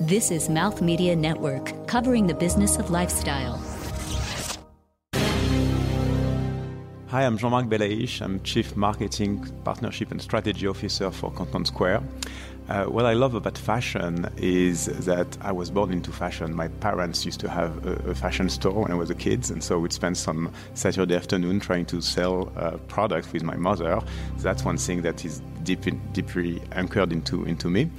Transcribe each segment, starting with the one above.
This is Mouth Media Network, covering the business of lifestyle. Hi, I'm Jean-Marc Bellaiche. I'm Chief Marketing, Partnership and Strategy Officer for Content Square. Uh, what I love about fashion is that I was born into fashion. My parents used to have a, a fashion store when I was a kid, and so we'd spend some Saturday afternoon trying to sell uh, products with my mother. That's one thing that is deep in, deeply anchored into, into me.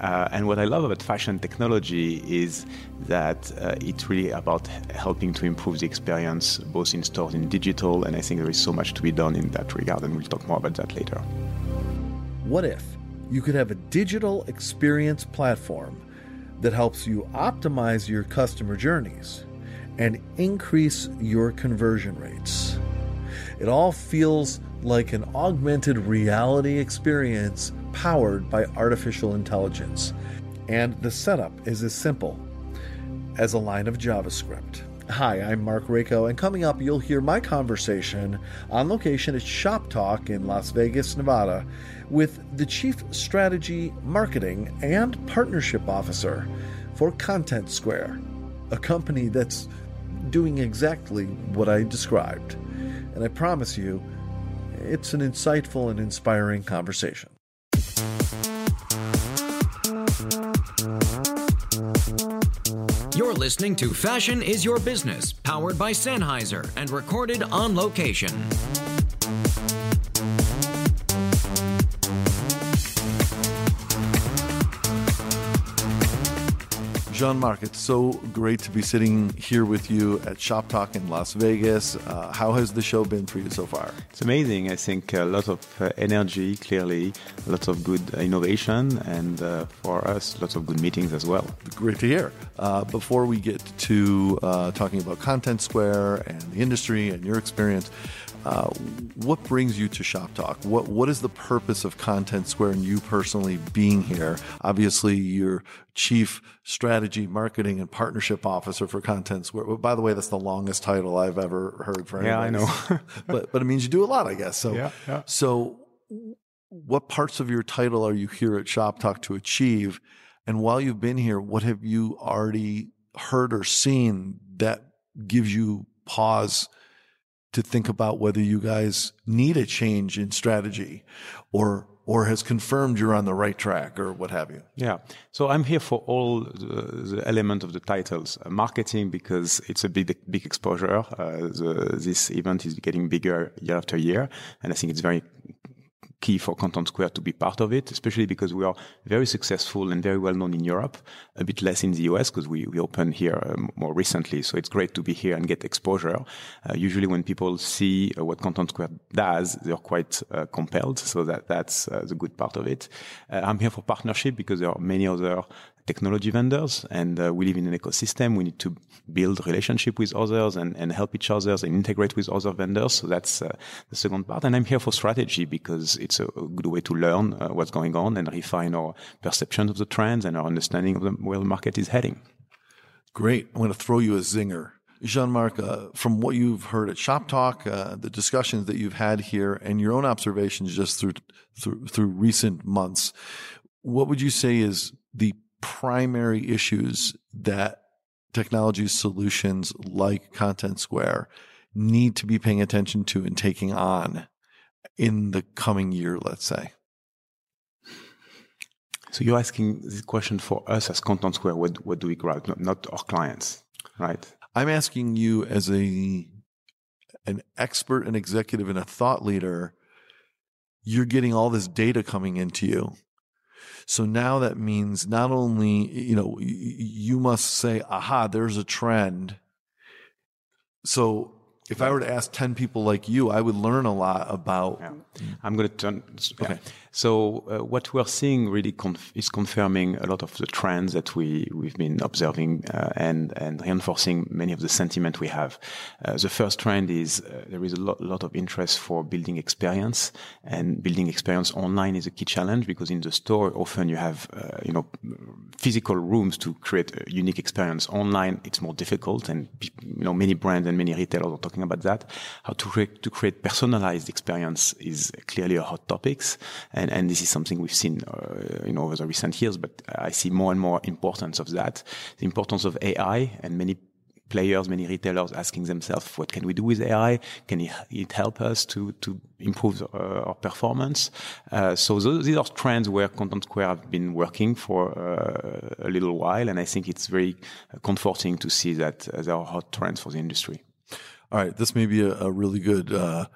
Uh, and what I love about fashion technology is that uh, it's really about helping to improve the experience both in stores and digital. And I think there is so much to be done in that regard, and we'll talk more about that later. What if you could have a digital experience platform that helps you optimize your customer journeys and increase your conversion rates? It all feels like an augmented reality experience powered by artificial intelligence. And the setup is as simple as a line of JavaScript. Hi, I'm Marc Raco, and coming up, you'll hear my conversation on location at Shop Talk in Las Vegas, Nevada, with the Chief Strategy, Marketing, and Partnership Officer for Content Square, a company that's doing exactly what I described. And I promise you, it's an insightful and inspiring conversation. You're listening to Fashion is Your Business, powered by Sennheiser and recorded on location. Jean Marc, it's so great to be sitting here with you at Shop Talk in Las Vegas. Uh, how has the show been for you so far? It's amazing. I think a lot of uh, energy, clearly, lots of good innovation, and uh, for us, lots of good meetings as well. Great to hear. Uh, before we get to uh, talking about Content Square and the industry and your experience, uh, what brings you to Shop Talk? What What is the purpose of Content Square and you personally being here? Obviously, you're Chief Strategy, Marketing, and Partnership Officer for Content Square. By the way, that's the longest title I've ever heard for anyone. Yeah, I know. but but it means you do a lot, I guess. So Yeah, yeah. so what parts of your title are you here at Shop Talk to achieve? And while you've been here, what have you already heard or seen that gives you pause to think about whether you guys need a change in strategy or or has confirmed you're on the right track or what have you? Yeah. So I'm here for all the, the element of the titles. Uh, marketing because it's a big, big exposure. Uh, the, this event is getting bigger year after year, and I think it's very key for Content Square to be part of it, especially because we are very successful and very well known in Europe, a bit less in the US because we, we opened here um, more recently. So it's great to be here and get exposure. Uh, usually when people see uh, what Content Square does, they're quite uh, compelled. So that, that's uh, the good part of it. Uh, I'm here for partnership because there are many other technology vendors and uh, we live in an ecosystem. We need to build relationship with others and, and help each other and integrate with other vendors. So that's uh, the second part. And I'm here for strategy because it's a, a good way to learn uh, what's going on and refine our perception of the trends and our understanding of the, where the market is heading. Great. I'm going to throw you a zinger. Jean-Marc, uh, from what you've heard at Shop Talk, uh, the discussions that you've had here, and your own observations just through, through through recent months, what would you say is the primary issues that technology solutions like Content Square need to be paying attention to and taking on in the coming year, let's say? So you're asking this question for us as Content Square. What, what do we grab? Not, not our clients, right? I'm asking you as a an expert, an executive, and a thought leader. You're getting all this data coming into you. So now that means not only, you know, you must say, aha, there's a trend. So if I were to ask 10 people like you, I would learn a lot about. Yeah. Mm. I'm going to turn. Okay. So uh, what we're seeing really conf- is confirming a lot of the trends that we we've been observing uh, and and reinforcing many of the sentiment we have. Uh, the first trend is uh, there is a lot, lot of interest for building experience, and building experience online is a key challenge because in the store often you have uh, you know physical rooms to create a unique experience. Online it's more difficult, and you know many brands and many retailers are talking about that. How to create to create personalized experience is clearly a hot topic, and and, and this is something we've seen, uh, you know, over the recent years, but I see more and more importance of that, the importance of AI and many players, many retailers asking themselves, what can we do with AI? Can it help us to, to improve uh, our performance? Uh, so those, these are trends where Content Square have been working for uh, a little while. And I think it's very comforting to see that uh, there are hot trends for the industry. All right. This may be a, a really good uh,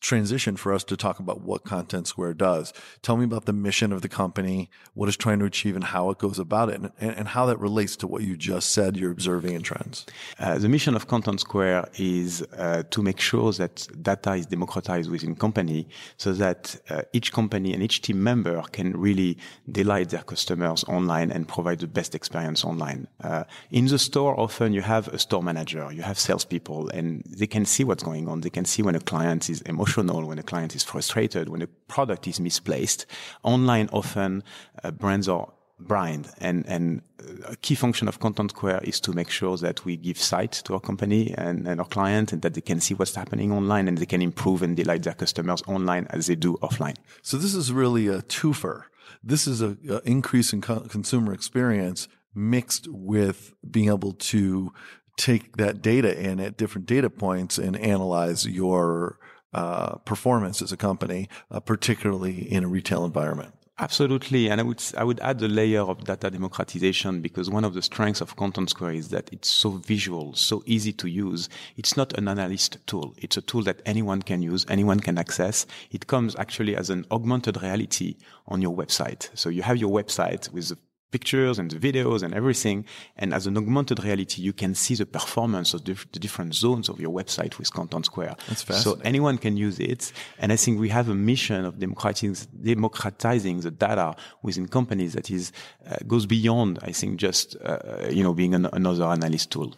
transition for us to talk about what Content Square does. Tell me about the mission of the company, what it's trying to achieve, and how it goes about it, and, and how that relates to what you just said you're observing in trends. Uh, the mission of Content Square is uh, to make sure that data is democratized within company so that uh, each company and each team member can really delight their customers online and provide the best experience online. Uh, in the store, often you have a store manager, you have salespeople, and they can see what's going on. They can see when a client is emotional, when a client is frustrated, when a product is misplaced. Online, often uh, brands are blind and and uh, a key function of content square is to make sure that we give sight to our company and, and our client and that they can see what's happening online and they can improve and delight their customers online as they do offline so this is really a twofer this is a, increase in co- consumer experience mixed with being able to take that data in at different data points and analyze your uh, performance as a company, uh, particularly in a retail environment. Absolutely, and I would I would add a layer of data democratization because one of the strengths of Content Square is that it's so visual, so easy to use. It's not an analyst tool; it's a tool that anyone can use, anyone can access. It comes actually as an augmented reality on your website. So you have your website with pictures and the videos and everything. And as an augmented reality, you can see the performance of the, the different zones of your website with Content Square. That's fascinating. So anyone can use it. And I think we have a mission of democratizing, democratizing the data within companies that is, uh, goes beyond, I think, just, uh, you know, being an, another analyst tool.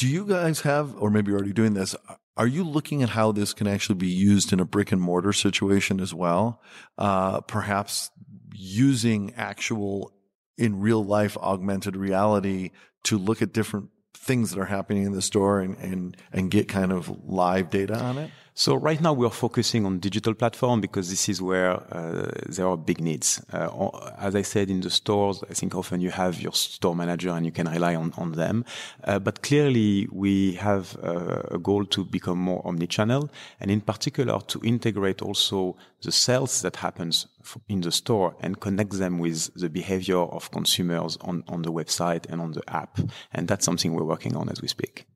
Do you guys have, or maybe you're already doing this, are you looking at how this can actually be used in a brick and mortar situation as well? Uh, perhaps using actual in real life augmented reality to look at different things that are happening in the store and, and, and get kind of live data on it? So right now we're focusing on digital platform because this is where uh, there are big needs. Uh, as I said in the stores, I think often you have your store manager and you can rely on, on them. Uh, but clearly we have uh, a goal to become more omnichannel and in particular to integrate also the sales that happens in the store and connect them with the behavior of consumers on, on the website and on the app. And that's something we're working on as we speak.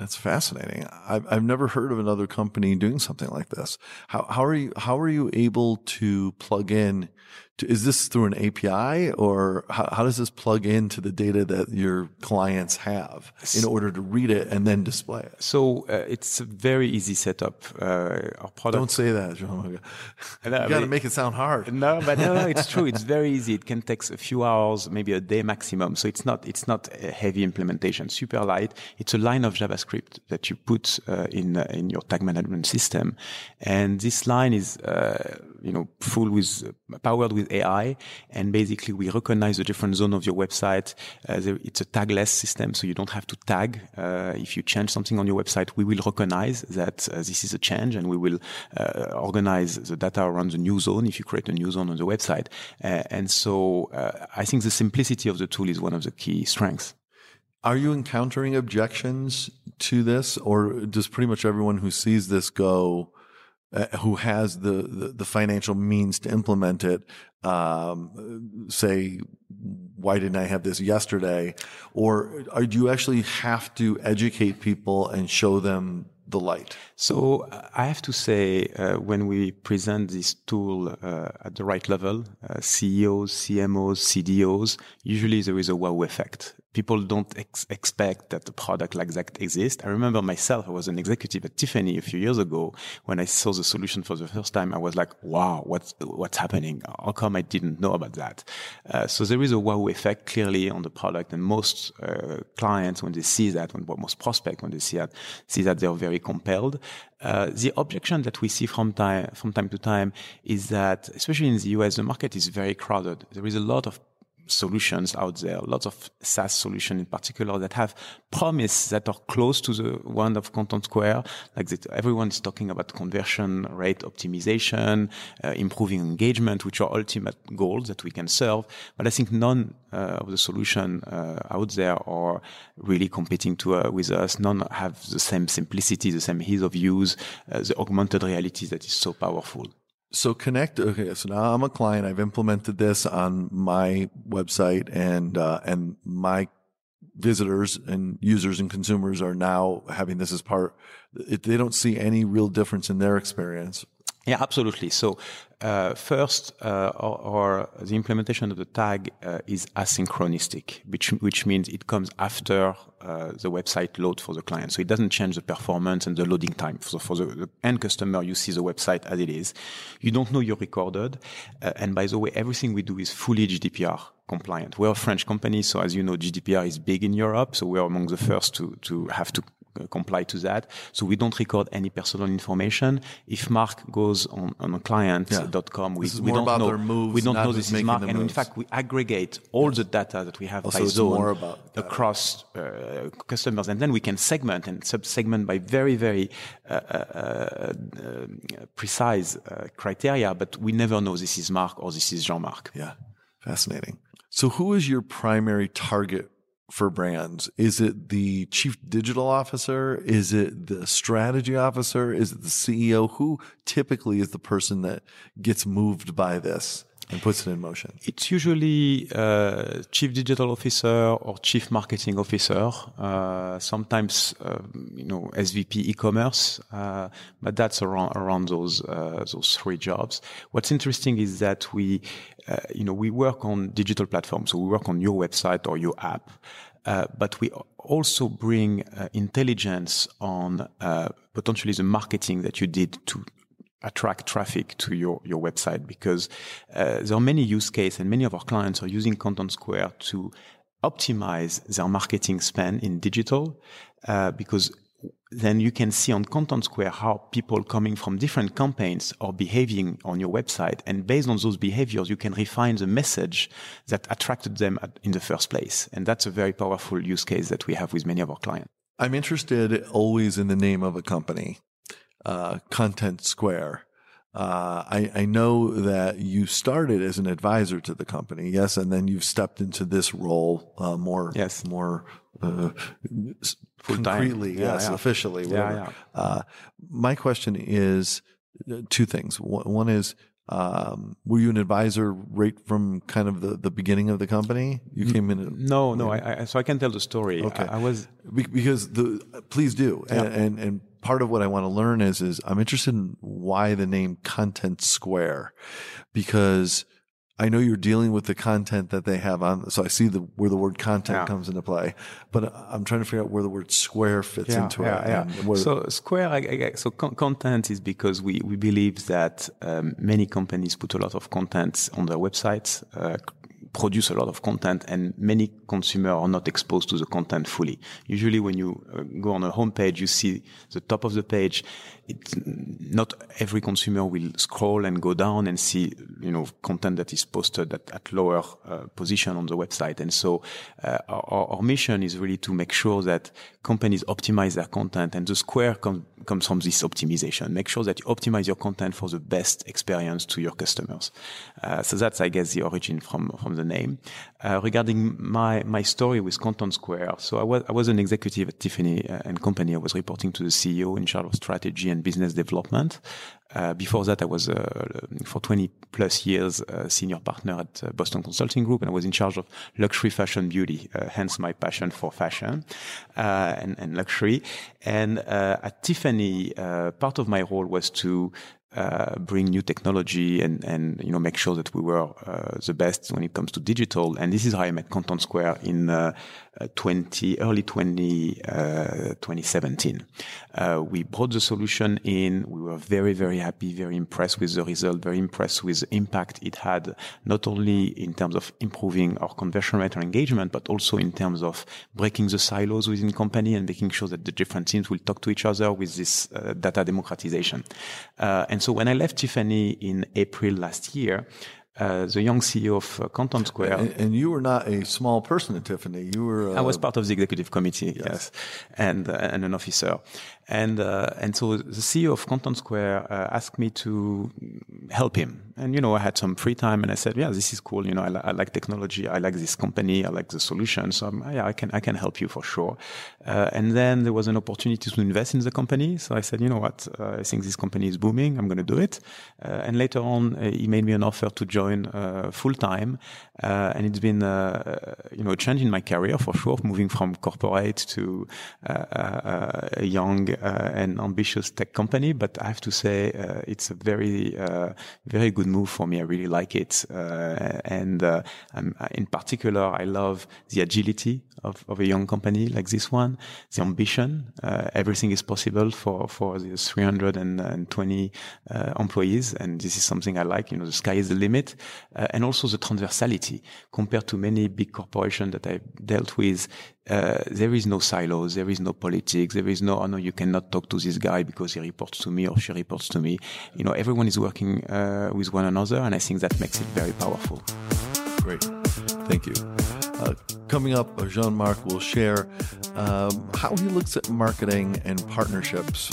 That's fascinating. I've, I've never heard of another company doing something like this. How, how are you, how are you able to plug in is this through an API or how, how, does this plug into the data that your clients have in order to read it and then display it? So uh, it's a very easy setup. Uh, our product. Don't say that, Jean. you got to make it sound hard. No, but no, no, it's true. It's very easy. It can take a few hours, maybe a day maximum. So it's not it's not a heavy implementation. Super light. It's a line of JavaScript that you put uh, in uh, in your tag management system, and this line is uh, you know full with powered with AI, and basically we recognize the different zone of your website. Uh, there, it's a tagless system, so you don't have to tag. Uh, if you change something on your website, we will recognize that uh, this is a change, and we will organize the data around the new zone if you create a new zone on the website. And so I think the simplicity of the tool is one of the key strengths. Are you encountering objections to this, or does pretty much everyone who sees this go? Uh, who has the, the, the financial means to implement it um, say why didn't I have this yesterday or, or do you actually have to educate people and show them the light? So I have to say, uh, when we present this tool uh, at the right level, uh, CEOs, CMOs, CDOs, usually there is a wow effect. People don't ex- expect that a product like that exists. I remember myself, I was an executive at Tiffany a few years ago. When I saw the solution for the first time, I was like, wow, what's, what's happening? How come I didn't know about that? Uh, so there is a wow effect clearly on the product and most uh, clients, when they see that, when most prospects, when they see that, see that they're very compelled. Uh, the objection that we see from time from time to time is that, especially in the US, the market is very crowded. There is a lot of solutions out there, lots of SaaS solutions in particular that have promise that are close to the one of Content Square. Like that everyone is talking about conversion rate optimization, uh, improving engagement, which are ultimate goals that we can serve. But I think none uh, of the solution uh, out there are really competing to uh, with us. None have the same simplicity, the same ease of use, uh, the augmented reality that is so powerful. So connect. Okay, so now I'm a client. I've implemented this on my website, and uh, and my visitors and users and consumers are now having this as part. They don't see any real difference in their experience. Yeah, absolutely. So uh, first, uh, our, the implementation of the tag uh, is asynchronistic, which which means it comes after uh, the website load for the client. So it doesn't change the performance and the loading time. So for the, the end customer, you see the website as it is. You don't know you're recorded. Uh, and by the way, everything we do is fully GDPR compliant. We're a French company, so as you know, GDPR is big in Europe. So we're among the first to to have to comply to that. So we don't record any personal information. If Marc goes on, on a client.com, yeah. we, we don't know, moves, we don't know this is Marc. And moves. in fact, we aggregate all the data that we have also by zone across uh, customers. And then we can segment and sub-segment by very, very uh, uh, uh precise criteria. But we never know this is Mark or this is Jean-Marc. Yeah. Fascinating. So who is your primary target for brands? Is it the chief digital officer? Is it the strategy officer? Is it the CEO? Who typically is the person that gets moved by this? And puts it in motion? It's usually uh, chief digital officer or chief marketing officer. Uh, sometimes, uh, you know, SVP e-commerce, uh, but that's around around those uh, those three jobs. What's interesting is that we uh, you know, we work on digital platforms. So we work on your website or your app, uh, but we also bring uh, intelligence on uh, potentially the marketing that you did to attract traffic to your, your website because uh, there are many use cases and many of our clients are using Content Square to optimize their marketing spend in digital uh, because then you can see on Content Square how people coming from different campaigns are behaving on your website. And based on those behaviors, you can refine the message that attracted them at, in the first place. And that's a very powerful use case that we have with many of our clients. I'm interested always in the name of a company, uh, Content Square. Uh, I, I, know that you started as an advisor to the company, yes, and then you've stepped into this role uh, more, yes, more uh, concretely, yeah, yes, yeah. officially. Yeah, yeah. Uh, my question is uh, two things. One is, um, were you an advisor right from kind of the, the beginning of the company? You came in. no, no. I, I, so I can tell the story. Okay. I, I was because the please do, yeah. and, and, and part of what I want to learn is is I'm interested in why the name Content Square, because I know you're dealing with the content that they have on. So I see the where the word content yeah. comes into play, but I'm trying to figure out where the word square fits yeah, into yeah, it. Yeah. So square, I, I, so con- content is because we we believe that um, many companies put a lot of content on their websites. Uh, produce a lot of content and many consumers are not exposed to the content fully. Usually when you uh, go on a homepage, you see the top of the page it, not every consumer will scroll and go down and see, you know, content that is posted at, at lower uh, position on the website. And so uh, our, our, mission is really to make sure that companies optimize their content and the square com- comes from this optimization. Make sure that you optimize your content for the best experience to your customers. Uh, so that's, I guess, the origin from, from the name. Uh, regarding my, my story with Content Square. So I was, I was an executive at Tiffany uh, and Company. I was reporting to the CEO in charge of strategy and business development. Uh, before that, I was uh, for 20 plus years a senior partner at uh, Boston Consulting Group, and I was in charge of luxury fashion beauty. Uh, hence my passion for fashion uh, and, and, luxury. And uh, at Tiffany, part of my role was to uh, bring new technology and, and, you know, make sure that we were uh, the best when it comes to digital. And this is how I met Content Square in uh, 20, early 20, 2017. we brought the solution in. We were very, very happy, very impressed with the result, very impressed with the impact it had, not only in terms of improving our conversion rate and engagement, but also in terms of breaking the silos within company and making sure that the different teams will talk to each other with this data democratization. and and so when I left Tiffany in April last year, uh, the young CEO of uh, Content Square. And, and, you were not a small person at Tiffany. You were. I was part of the executive committee, yes, yes and and an officer. And uh, and so the CEO of Content Square uh, asked me to help him. And you know, I had some free time, and I said, "Yeah, this is cool. You know, I, li- I like technology. I like this company. I like the solution. So I'm, yeah, I can I can help you for sure." Uh, and then there was an opportunity to invest in the company. So I said, "You know what? Uh, I think this company is booming. I'm going to do it." Uh, and later on, uh, he made me an offer to join full time. Uh, and it's been uh, uh, you know a change in my career for sure, moving from corporate to a young uh, and ambitious tech company, but I have to say uh, it's a very, uh, very good move for me. I really like it, and in particular, I love the agility of, of a young company like this one, the ambition. everything is possible for for the 320 employees, and this is something I like. You know, the sky is the limit, and also the transversality compared to many big corporations that I've dealt with. Uh, there is no silos, there is no politics, there is no, oh no, you cannot talk to this guy because he reports to me or she reports to me. You know, everyone is working uh, with one another, and I think that makes it very powerful. Great. Thank you. Uh, coming up, Jean Marc will share um, how he looks at marketing and partnerships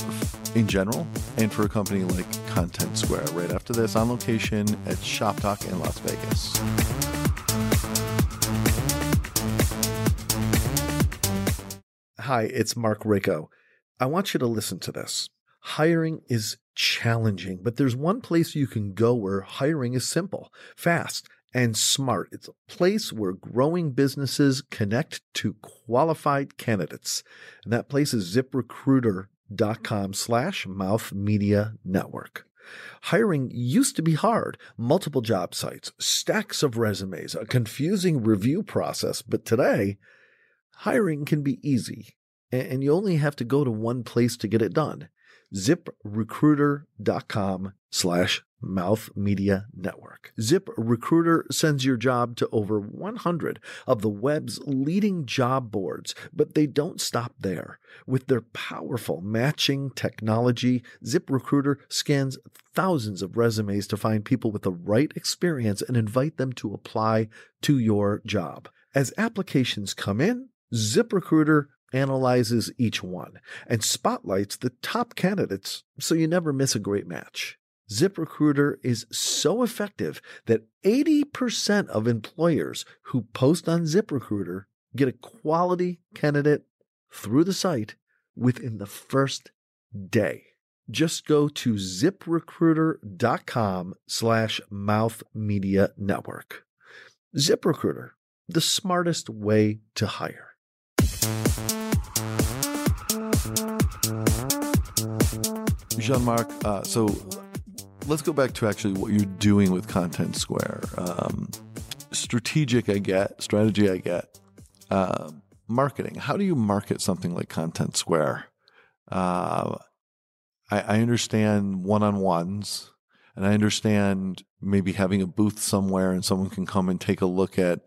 in general and for a company like Content Square right after this on location at Shop Talk in Las Vegas. Hi, it's Marc Raco. I want you to listen to this. Hiring is challenging, but there's one place you can go where hiring is simple, fast, and smart. It's a place where growing businesses connect to qualified candidates. And that place is ziprecruiter.com slash mouth media network. Hiring used to be hard. Multiple job sites, stacks of resumes, a confusing review process. But today, hiring can be easy and you only have to go to one place to get it done ziprecruiter.com slash mouth media network. Ziprecruiter sends your job to over 100 of the web's leading job boards but they don't stop there. With their powerful matching technology ziprecruiter scans thousands of resumes to find people with the right experience and invite them to apply to your job. As applications come in ziprecruiter analyzes each one and spotlights the top candidates so you never miss a great match. ZipRecruiter is so effective that 80% of employers who post on ZipRecruiter get a quality candidate through the site within the first day. Just go to ziprecruiter.com slash mouth media network. ZipRecruiter, the smartest way to hire. Jean Marc, uh, so let's go back to actually what you're doing with Content Square. Um, strategic, I get, strategy, I get. Uh, marketing, how do you market something like Content Square? Uh, I, I understand one on ones, and I understand maybe having a booth somewhere and someone can come and take a look at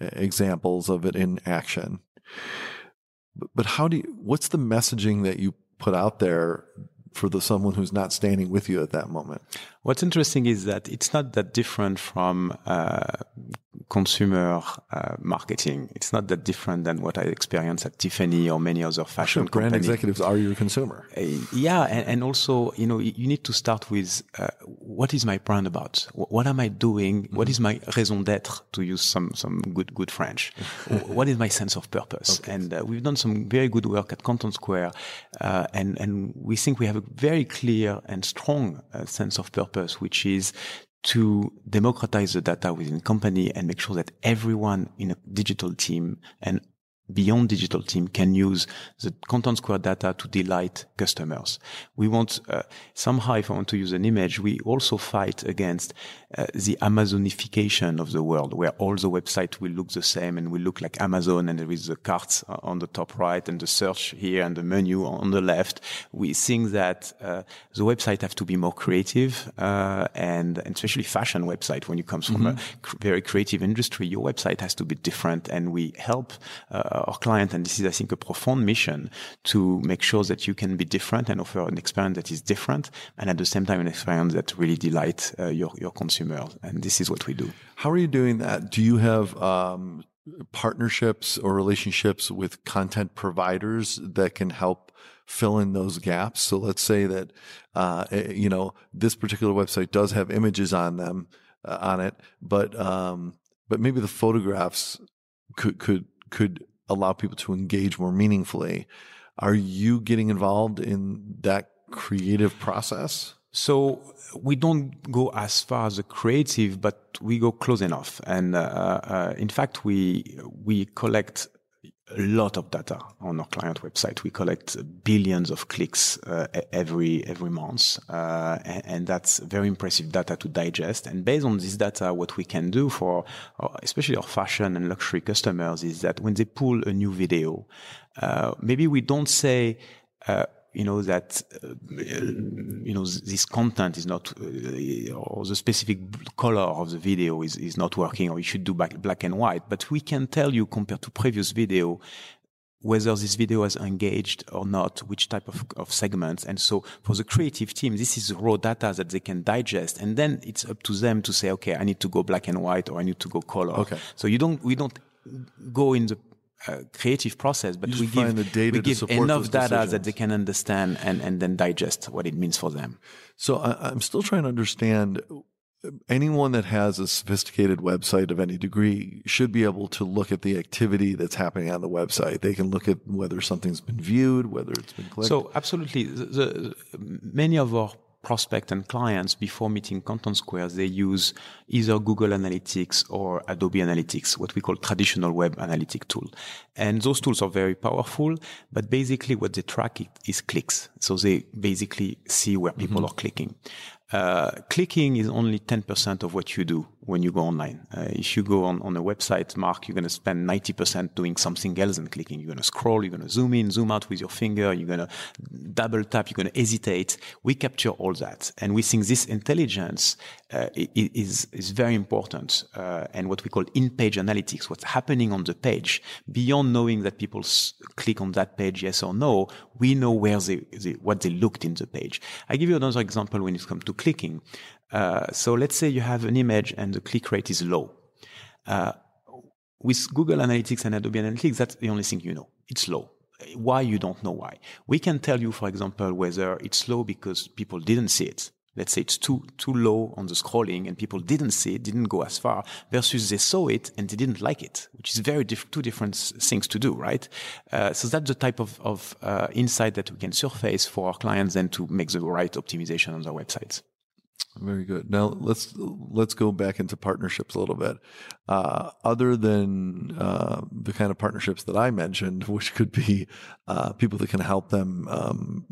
examples of it in action. But, how do you, what's the messaging that you put out there for the someone who's not standing with you at that moment? What's interesting is that it's not that different from uh, consumer uh, marketing. It's not that different than what I experienced at Tiffany or many other fashion sure, brand executives are your consumer. Uh, yeah, and, and, also you know you need to start with uh, what is my brand about? What am I doing? Mm-hmm. What is my raison d'être? To use some some good good French. what is my sense of purpose? Okay. And uh, we've done some very good work at Content Square, uh, and and we think we have a very clear and strong uh, sense of purpose, which is to democratize the data within company and make sure that everyone in a digital team and beyond digital team can use the content square data to delight customers. We want, uh, somehow, if I want to use an image, we also fight against uh, the Amazonification of the world, where all the websites will look the same and will look like Amazon, and there is the carts on the top right and the search here and the menu on the left. We think that uh, the website have to be more creative, uh, and, especially fashion website. When you come from mm-hmm. a cr- very creative industry, your website has to be different, and we help uh, our client, and this is, I think, a profound mission to make sure that you can be different and offer an experience that is different, and at the same time, an experience that really delights uh, your your consumers. And this is what we do. How are you doing that? Do you have um, partnerships or relationships with content providers that can help fill in those gaps. So let's say that, uh, eh, you know, this particular website does have images on them, uh, on it, but, um, but maybe the photographs could, could, could allow people to engage more meaningfully. Are you getting involved in that creative process? So we don't go as far as the creative, but we go close enough. And uh, uh, in fact, we we collect a lot of data on our client website. We collect billions of clicks uh, every every month, uh, and, and, that's very impressive data to digest. And based on this data, what we can do for especially our fashion and luxury customers is that when they pull a new video, uh, maybe we don't say uh, you know that uh, you know this content is not uh, or the specific color of the video is, is not working or you should do black, black and white but we can tell you compared to previous video whether this video has engaged or not, which type of, of segments. And so for the creative team, this is raw data that they can digest. And then it's up to them to say, okay, I need to go black and white or I need to go color. Okay. So you don't, we don't go in the uh, creative process, but we give, we give enough data that they can understand and, and then digest what it means for them. So I, I'm still trying to understand anyone that has a sophisticated website of any degree should be able to look at the activity that's happening on the website. They can look at whether something's been viewed, whether it's been clicked. So absolutely, the, the, many of our prospect and clients before meeting Content Squares, they use either Google Analytics or Adobe Analytics, what we call traditional web analytic tool. And those tools are very powerful, but basically what they track is clicks. So they basically see where people mm-hmm. are clicking. Uh, clicking is only 10% of what you do when you go online. Uh, if you go on, on a website, Marc, you're going to spend 90% doing something else than clicking. You're going to scroll, you're going to zoom in, zoom out with your finger, you're going to double tap, you're going to hesitate. We capture all that. And we think this intelligence uh, is, is very important. Uh, and what we call in-page analytics, what's happening on the page, beyond knowing that people s- click on that page, yes or no, we know where they, they, what they looked in the page. I give you another example when it comes to clicking. Uh, so let's say you have an image and the click rate is low. Uh, with Google Analytics and Adobe Analytics, that's the only thing you know. It's low. Why you don't know why. We can tell you, for example, whether it's low because people didn't see it. Let's say it's too too low on the scrolling and people didn't see it, didn't go as far, versus they saw it and they didn't like it, which is very diff- two different things to do, right? Uh, so that's the type of, of uh, insight that we can surface for our clients then to make the right optimization on their websites. Very good. Now let's let's go back into partnerships a little bit. Uh, other than uh, the kind of partnerships that I mentioned, which could be uh, people that can help them, um,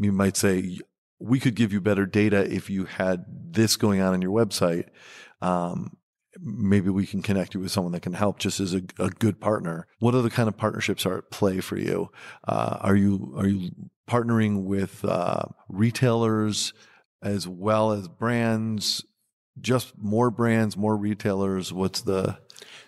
you might say we could give you better data if you had this going on in your website. Um, maybe we can connect you with someone that can help just as a, a good partner. What other kind of partnerships are at play for you? Uh, are you are you partnering with uh, retailers? As well as brands, just more brands, more retailers? What's the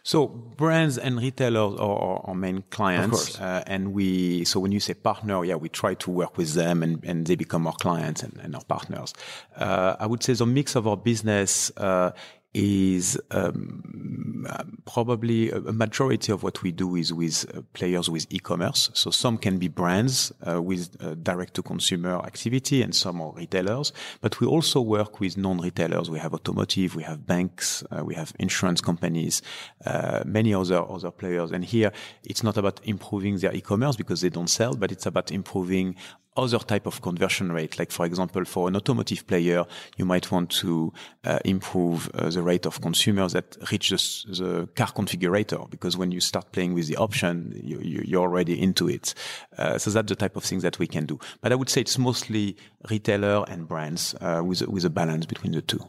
so brands and retailers are our main clients, uh, and we. So when you say partner, yeah, we try to work with them, and, and they become our clients and, and our partners. Uh, I would say the mix of our business uh, is um, probably a majority of what we do is with uh, players with e-commerce. So some can be brands uh, with uh, direct-to-consumer activity, and some are retailers. But we also work with non-retailers. We have automotive, we have banks, uh, we have insurance companies, uh, many other other players. And here, it's not about improving their e-commerce because they don't sell, but it's about improving other type of conversion rate. Like for example, for an automotive player, you might want to uh, improve uh, the rate of consumers that reach the, the, car configurator because when you start playing with the option, you, you, are already into it. Uh, so that's the type of things that we can do. But I would say it's mostly retailer and brands uh, with with a balance between the two.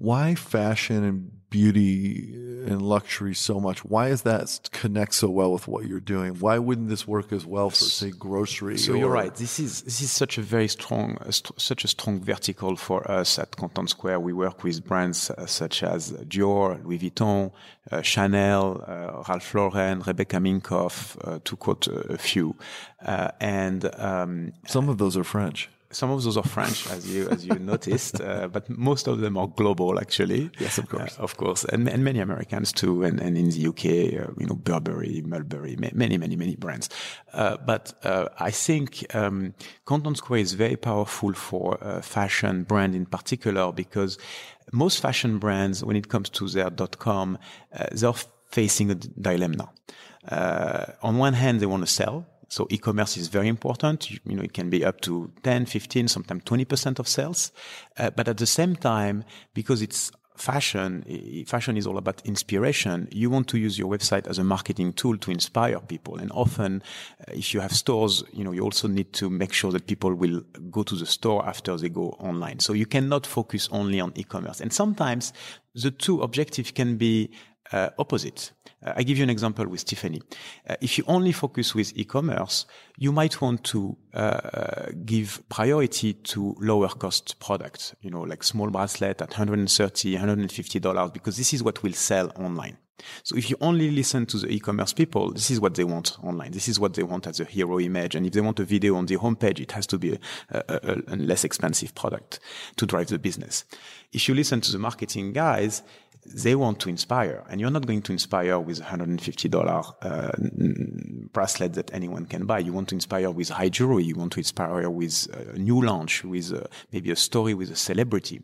Why fashion and beauty and luxury so much? Why is that connect so well with what you're doing? Why wouldn't this work as well for say grocery? So or... you're right. This is this is such a very strong, uh, st- such a strong vertical for us at Content Square. We work with brands uh, such as Dior, Louis Vuitton, uh, Chanel, uh, Ralph Lauren, Rebecca Minkoff, uh, to quote a, few, uh, and um, some of those are French some of those are French, as you as you noticed, uh, but most of them are global, actually. Yes, of course, uh, of course, and, and many Americans too, and, and in the UK, uh, you know, Burberry, Mulberry, many, many, many brands. Uh, but uh, I think um, Content Square is very powerful for uh, fashion brand in particular because most fashion brands, when it comes to their dot .com, they're facing a dilemma. on one hand, they want to sell so e-commerce is very important. You, you, know, it can be up to 10, 15, sometimes 20% of sales. Uh, but at the same time, because it's fashion, fashion is all about inspiration. You want to use your website as a marketing tool to inspire people. And often, uh, if you have stores, you know, you also need to make sure that people will go to the store after they go online. So you cannot focus only on e-commerce. And sometimes the two objectives can be uh, opposite. Uh, I give you an example with Tiffany. Uh, if you only focus with e-commerce, you might want to uh, give priority to lower cost products, you know, like small bracelet at 130, 150 dollars, because this is what will sell online. So if you only listen to the e-commerce people, this is what they want online. This is what they want as a hero image. And if they want a video on the homepage, it has to be a, a, a less expensive product to drive the business. If you listen to the marketing guys, they want to inspire, and you're not going to inspire with $150 uh, bracelet that anyone can buy. You want to inspire with high jewelry. You want to inspire with a new launch, with a, maybe a story with a celebrity.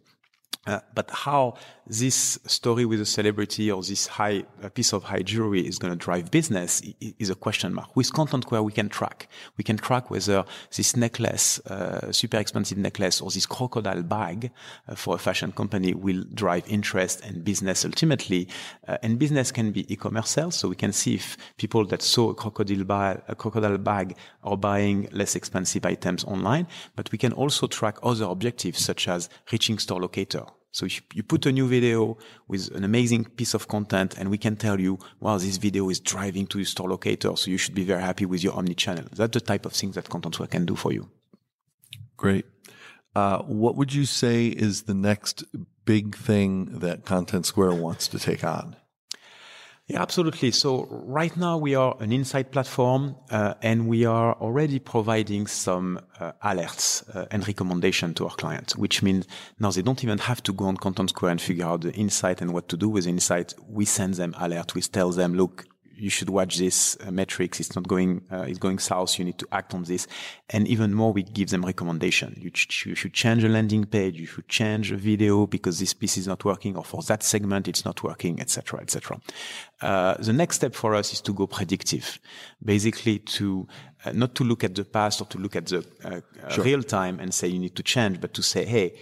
Uh, but how this story with a celebrity or this high piece of high jewelry is going to drive business is a question mark. With Content Square, we can track. We can track whether this necklace, uh, super expensive necklace, or this crocodile bag uh, for a fashion company will drive interest and business ultimately. Uh, and business can be e-commerce sales, so we can see if people that saw a crocodile bag, a crocodile bag are buying less expensive items online. But we can also track other objectives such as reaching store locator so if you put a new video with an amazing piece of content and we can tell you, wow, this video is driving to your store locator. So you should be very happy with your omni-channel. That's the type of things that Content Square can do for you. Great. Uh, what would you say is the next big thing that Content Square wants to take on? Yeah, absolutely. So right now we are an insight platform, uh, and we are already providing some uh, alerts uh, and recommendation to our clients, which means now they don't even have to go on Content Square and figure out the insight and what to do with insight. We send them alert. We tell them, look, you should watch this uh, metrics. It's not going, uh, it's going south. You need to act on this. And even more, we give them recommendation. You, ch- you should change a landing page. You should change a video because this piece is not working or for that segment, it's not working, etc., etc. Uh, the next step for us is to go predictive, basically to uh, not to look at the past or to look at the uh, sure. real time and say you need to change, but to say, hey,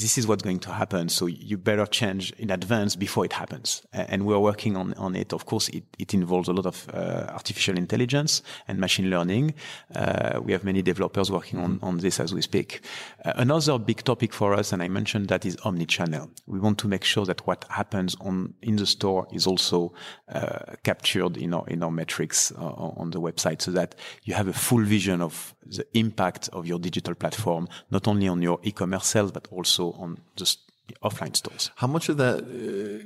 this is what's going to happen. So you better change in advance before it happens. And we're working on, on it. Of course, it, it involves a lot of uh, artificial intelligence and machine learning. Uh, we have many developers working on, on this as we speak. Uh, another big topic for us, and I mentioned that is omni-channel. We want to make sure that what happens on, in the store is also uh, captured in our, in our metrics uh, on the website so that you have a full vision of the impact of your digital platform, not only on your e-commerce sales, but also on just offline stores. How much of that uh,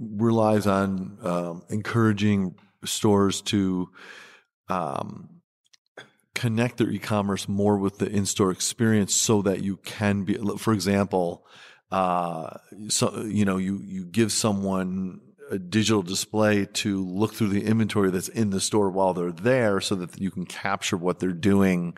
relies on um, encouraging stores to um, connect their e-commerce more with the in-store experience so that you can be, for example, uh, so, you know, you, you give someone a digital display to look through the inventory that's in the store while they're there so that you can capture what they're doing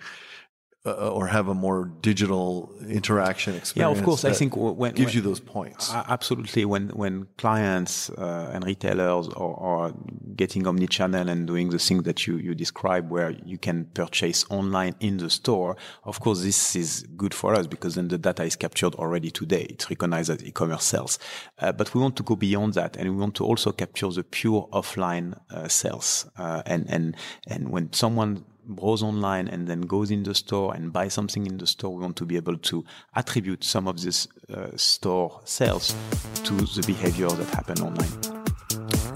uh, or have a more digital interaction experience. Yeah, of course. I think when gives when, you those points. Absolutely. When when clients uh, and retailers are, are getting omni-channel and doing the thing that you you describe, where you can purchase online in the store, of course, this is good for us because then the data is captured already today. It's recognized as e-commerce sales. Uh, but we want to go beyond that, and we want to also capture the pure offline uh, sales. Uh, and and and when someone browse online and then goes in the store and buy something in the store, we want to be able to attribute some of this uh, store sales to the behavior that happened online.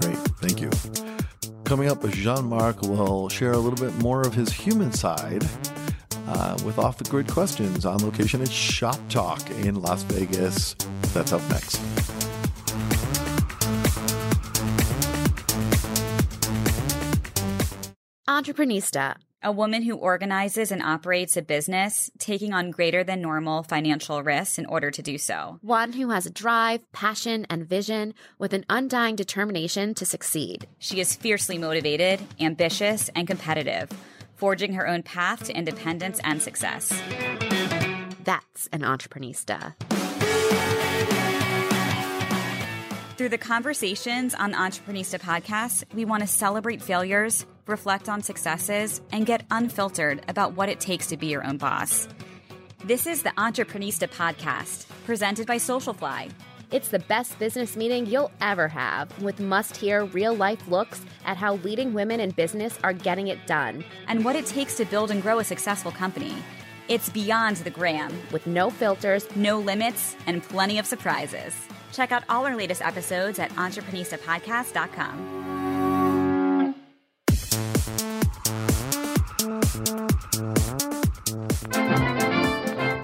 Great, thank you. Coming up, Jean Marc will share a little bit more of his human side uh, with off the grid questions on location at Shop Talk in Las Vegas. That's up next. Entreprenista, a woman who organizes and operates a business, taking on greater than normal financial risks in order to do so. One who has a drive, passion, and vision with an undying determination to succeed. She is fiercely motivated, ambitious, and competitive, forging her own path to independence and success. That's an entreprenista. Through the conversations on the Entreprenista podcast, we want to celebrate failures, reflect on successes, and get unfiltered about what it takes to be your own boss. This is the Entreprenista podcast, presented by Socialfly. It's the best business meeting you'll ever have, with must hear real life looks at how leading women in business are getting it done and what it takes to build and grow a successful company. It's beyond the gram, with no filters, no limits, and plenty of surprises. Check out all our latest episodes at entreprenistapodcast.com.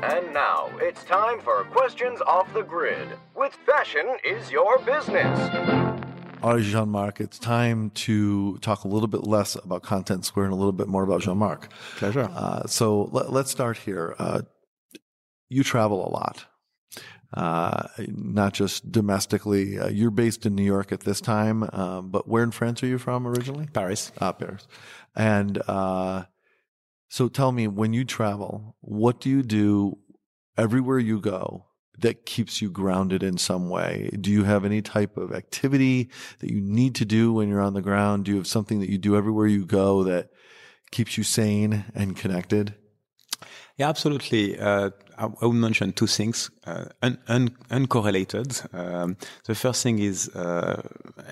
And now it's time for questions off the grid with Fashion is Your Business. All right, Jean Marc, it's time to talk a little bit less about Content Square and a little bit more about Jean Marc. Pleasure. Uh, so let, us start here. Uh, you travel a lot, uh, not just domestically. Uh, you're based in New York at this time, um, but where in France are you from originally? Paris. Ah, Paris. And uh, so tell me, when you travel, what do you do everywhere you go? that keeps you grounded in some way? Do you have any type of activity that you need to do when you're on the ground? Do you have something that you do everywhere you go that keeps you sane and connected? Yeah, absolutely. Uh, I would mention two things, uh, un- un- uncorrelated. Um, the first thing is uh,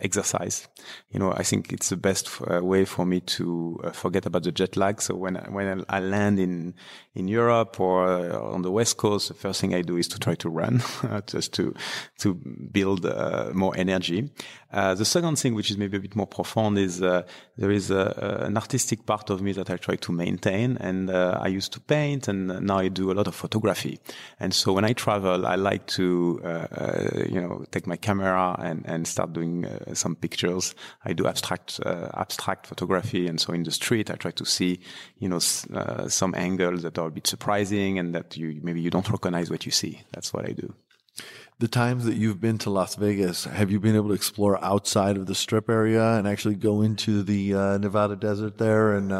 exercise. You know, I think it's the best uh, way for me to uh, forget about the jet lag. So when I, when I land in in Europe or uh, on the West Coast, the first thing I do is to try to run, just to to build uh, more energy. the second thing, which is maybe a bit more profound, is there is a, an artistic part of me that I try to maintain, and I used to paint, and now I do a lot of photography photography. And so when I travel, I like to, uh, uh, you know, take my camera and, and start doing uh, some pictures. I do abstract, uh, abstract photography. And so in the street, I try to see, you know, uh, some angles that are a bit surprising and that you, maybe you don't recognize what you see. That's what I do. The times that you've been to Las Vegas, have you been able to explore outside of the strip area and actually go into the uh, Nevada desert there and,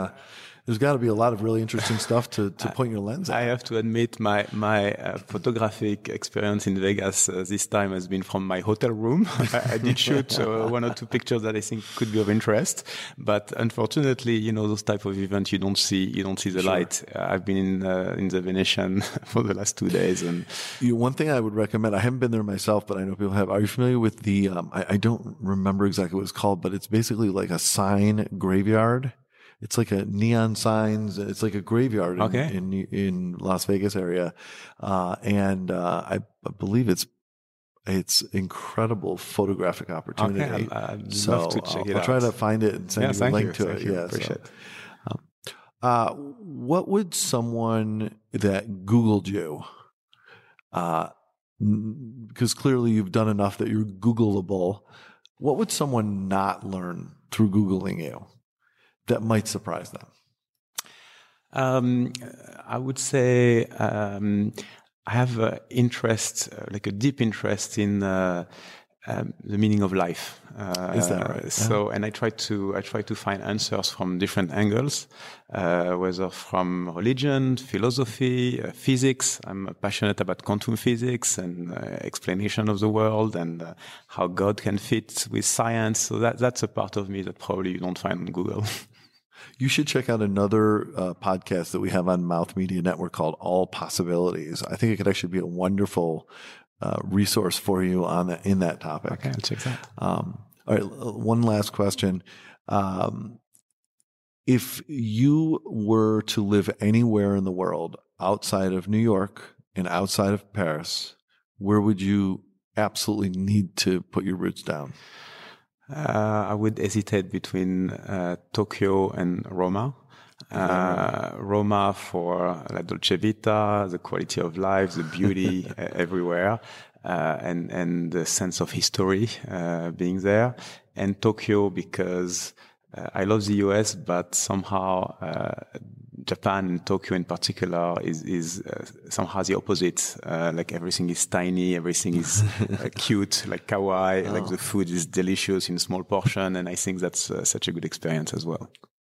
there's got to be a lot of really interesting stuff to, to point your lens at. I have to admit, my my uh, photographic experience in Vegas uh, this time has been from my hotel room. I, I, did shoot uh, one or two pictures that I think could be of interest, but unfortunately, you know, those type of events you don't see you don't see the sure. light. Uh, I've been in uh, in the Venetian for the last two days, and you one thing I would recommend. I haven't been there myself, but I know people have. Are you familiar with the? Um, I, I don't remember exactly what it's called, but it's basically like a sign graveyard it's like a neon signs. It's like a graveyard in, okay. in, in Las Vegas area. Uh, and, uh, I, I believe it's, it's incredible photographic opportunity. Okay, I'd, I'd so love to check I'll, it I'll out. try to find it and send yeah, you a link you, to it. You. Yeah, appreciate so, um, uh, what would someone that Googled you, uh, because clearly you've done enough that you're Googleable. What would someone not learn through Googling you? That might surprise them? Um, I would say um, I have an interest, uh, like a deep interest in uh, um, the meaning of life. Uh, Is that right? So, and I try to I try to find answers from different angles, uh, whether from religion, philosophy, uh, physics. I'm passionate about quantum physics and uh, explanation of the world and uh, how God can fit with science. So that that's a part of me that probably you don't find on Google. You should check out another uh, podcast that we have on Mouth Media Network called All Possibilities. I think it could actually be a wonderful uh, resource for you on that in that topic. Okay, I'll check that. Um, all right, one last question. Um, If you were to live anywhere in the world outside of New York and outside of Paris, where would you absolutely need to put your roots down? Uh, I would hesitate between uh, Tokyo and Roma. Uh, Roma for La Dolce Vita, the quality of life, the beauty everywhere, uh, and and the sense of history uh, being there, and Tokyo because uh, I love the US, but somehow Japan and Tokyo in particular is is uh, somehow the opposite. Uh, like everything is tiny, everything is uh, cute, like kawaii. Oh. Like the food is delicious in small portion, and I think that's uh, such a good experience as well.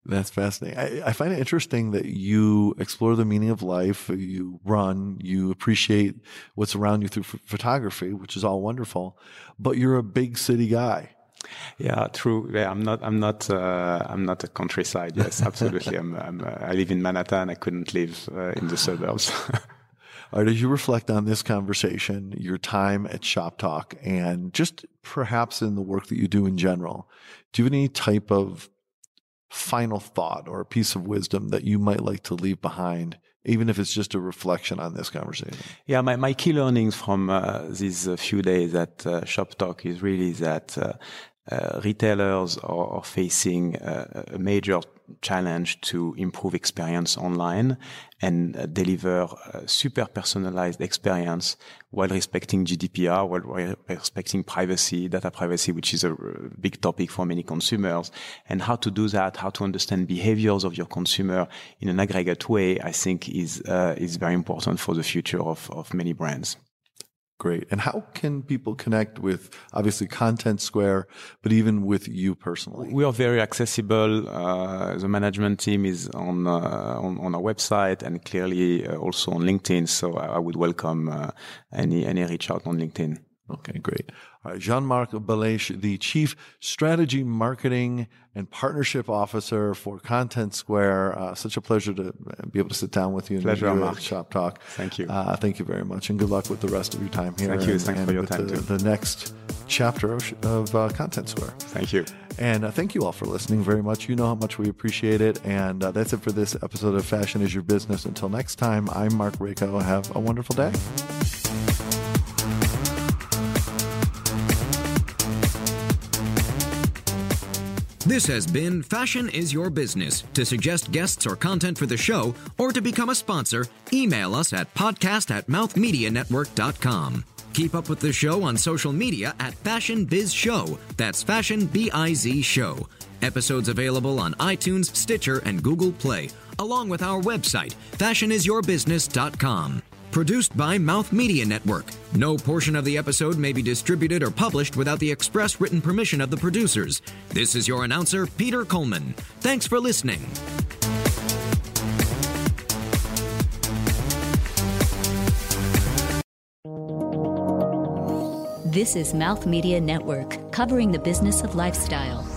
That's fascinating. I, I, find it interesting that you explore the meaning of life. You run, you appreciate what's around you through f- photography, which is all wonderful, but you're a big city guy. Yeah, true. Yeah, I'm not. I'm not. Uh, I'm not a countryside. Yes, absolutely. I'm, I'm, uh, i live in Manhattan. I couldn't live uh, in the suburbs. All right, as you reflect on this conversation, your time at Shop Talk, and just perhaps in the work that you do in general, do you have any type of final thought or a piece of wisdom that you might like to leave behind even if it's just a reflection on this conversation. Yeah, my, my key learnings from uh, these uh, few days at uh, Shop Talk is really that uh, retailers are, are facing a, a, major challenge to improve experience online and uh, deliver super personalized experience while respecting GDPR, while respecting privacy, data privacy, which is a big topic for many consumers. And how to do that, how to understand behaviors of your consumer in an aggregate way, I think is uh, is very important for the future of, of many brands. Great. And how can people connect with obviously Content Square, but even with you personally? We are very accessible. Uh, the management team is on, uh, on, on our website and clearly uh, also on LinkedIn. So I, would welcome uh, any any reach out on LinkedIn. Okay, great. All right, Jean-Marc Bellaiche, the Chief Strategy, Marketing, and Partnership Officer for Content Square. Uh, such a pleasure to be able to sit down with you and pleasure, Marc. Shop Talk. Thank you. Uh, thank you very much, and good luck with the rest of your time here. Thank you. And, Thanks and for your time the, too. The next chapter of, of uh, Content Square. Thank you. And uh, thank you all for listening very much. You know how much we appreciate it. And uh, that's it for this episode of Fashion is Your Business. Until next time, I'm Marc Raco. Have a wonderful day. This has been Fashion is Your Business. To suggest guests or content for the show, or to become a sponsor, email us at podcast at mouthmedianetwork.com. Keep up with the show on social media at Fashion Biz Show. That's Fashion B I Z Show. Episodes available on iTunes, Stitcher, and Google Play, along with our website, fashionisyourbusiness.com. Produced by Mouth Media Network. No portion of the episode may be distributed or published without the express written permission of the producers. This is your announcer, Peter Coleman. Thanks for listening. This is Mouth Media Network, covering the business of lifestyle.